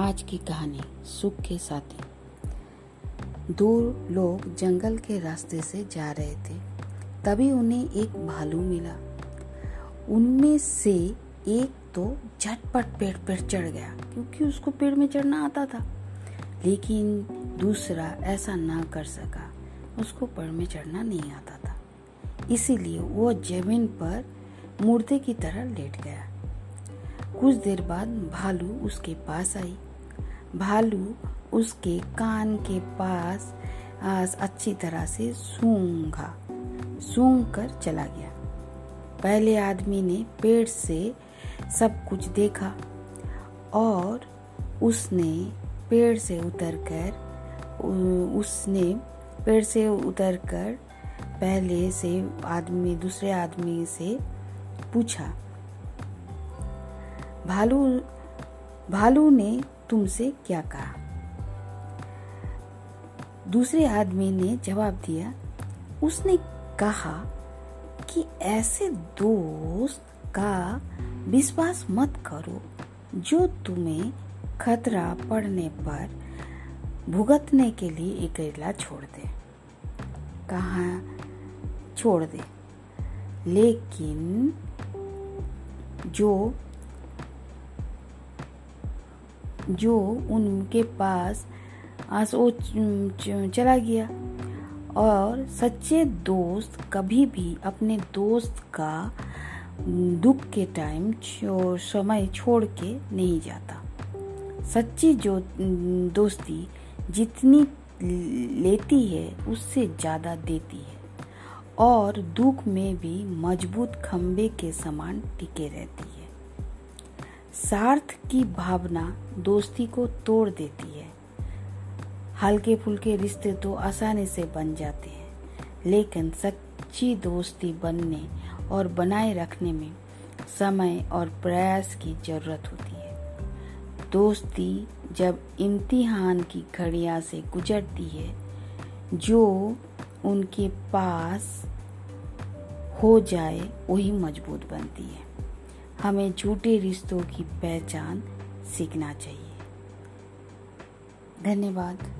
आज की कहानी सुख के साथी। दो लोग जंगल के रास्ते से जा रहे थे। तभी उन्हें एक भालू मिला। उनमें से एक तो झटपट पेड़ पर चढ़ गया, क्योंकि उसको पेड़ में चढ़ना आता था। लेकिन दूसरा ऐसा ना कर सका, उसको पेड़ में चढ़ना नहीं आता था। इसीलिए वो ज़मीन पर मुर्दे की तरह लेट गया। कुछ देर बाद भालू उसके पास आई। भालू उसके कान के पास अच्छी तरह से सूंघा सूंघ कर चला गया। पहले आदमी ने पेड़ से सब कुछ देखा और उसने पेड़ से उतरकर, उसने पेड़ से उतरकर पहले से आदमी, दूसरे आदमी से पूछा, भालू भालू ने तुमसे क्या कहा? दूसरे आदमी ने जवाब दिया, उसने कहा कि ऐसे दोस्त का विश्वास मत करो जो तुम्हें खतरा पड़ने पर भुगतने के लिए अकेला छोड़ दे। कहा छोड़ दे? लेकिन जो जो उनके पास आस चला गया। और सच्चे दोस्त कभी भी अपने दोस्त का दुख के टाइम समय छोड़ के नहीं जाता। सच्ची जो, दोस्ती जितनी लेती है, उससे ज़्यादा देती है। और दुख में भी मज़बूत खम्बे के समान टिके रहती है। स्वार्थ की भावना दोस्ती को तोड़ देती है। हल्के फुल्के रिश्ते तो आसानी से बन जाते हैं, लेकिन सच्ची दोस्ती बनने और बनाए रखने में समय और प्रयास की ज़रूरत होती है। दोस्ती जब इम्तिहान की घड़िया से गुजरती है, जो उनके पास हो जाए, वही मज़बूत बनती है। हमें झूठे रिश्तों की पहचान सीखना चाहिए। धन्यवाद।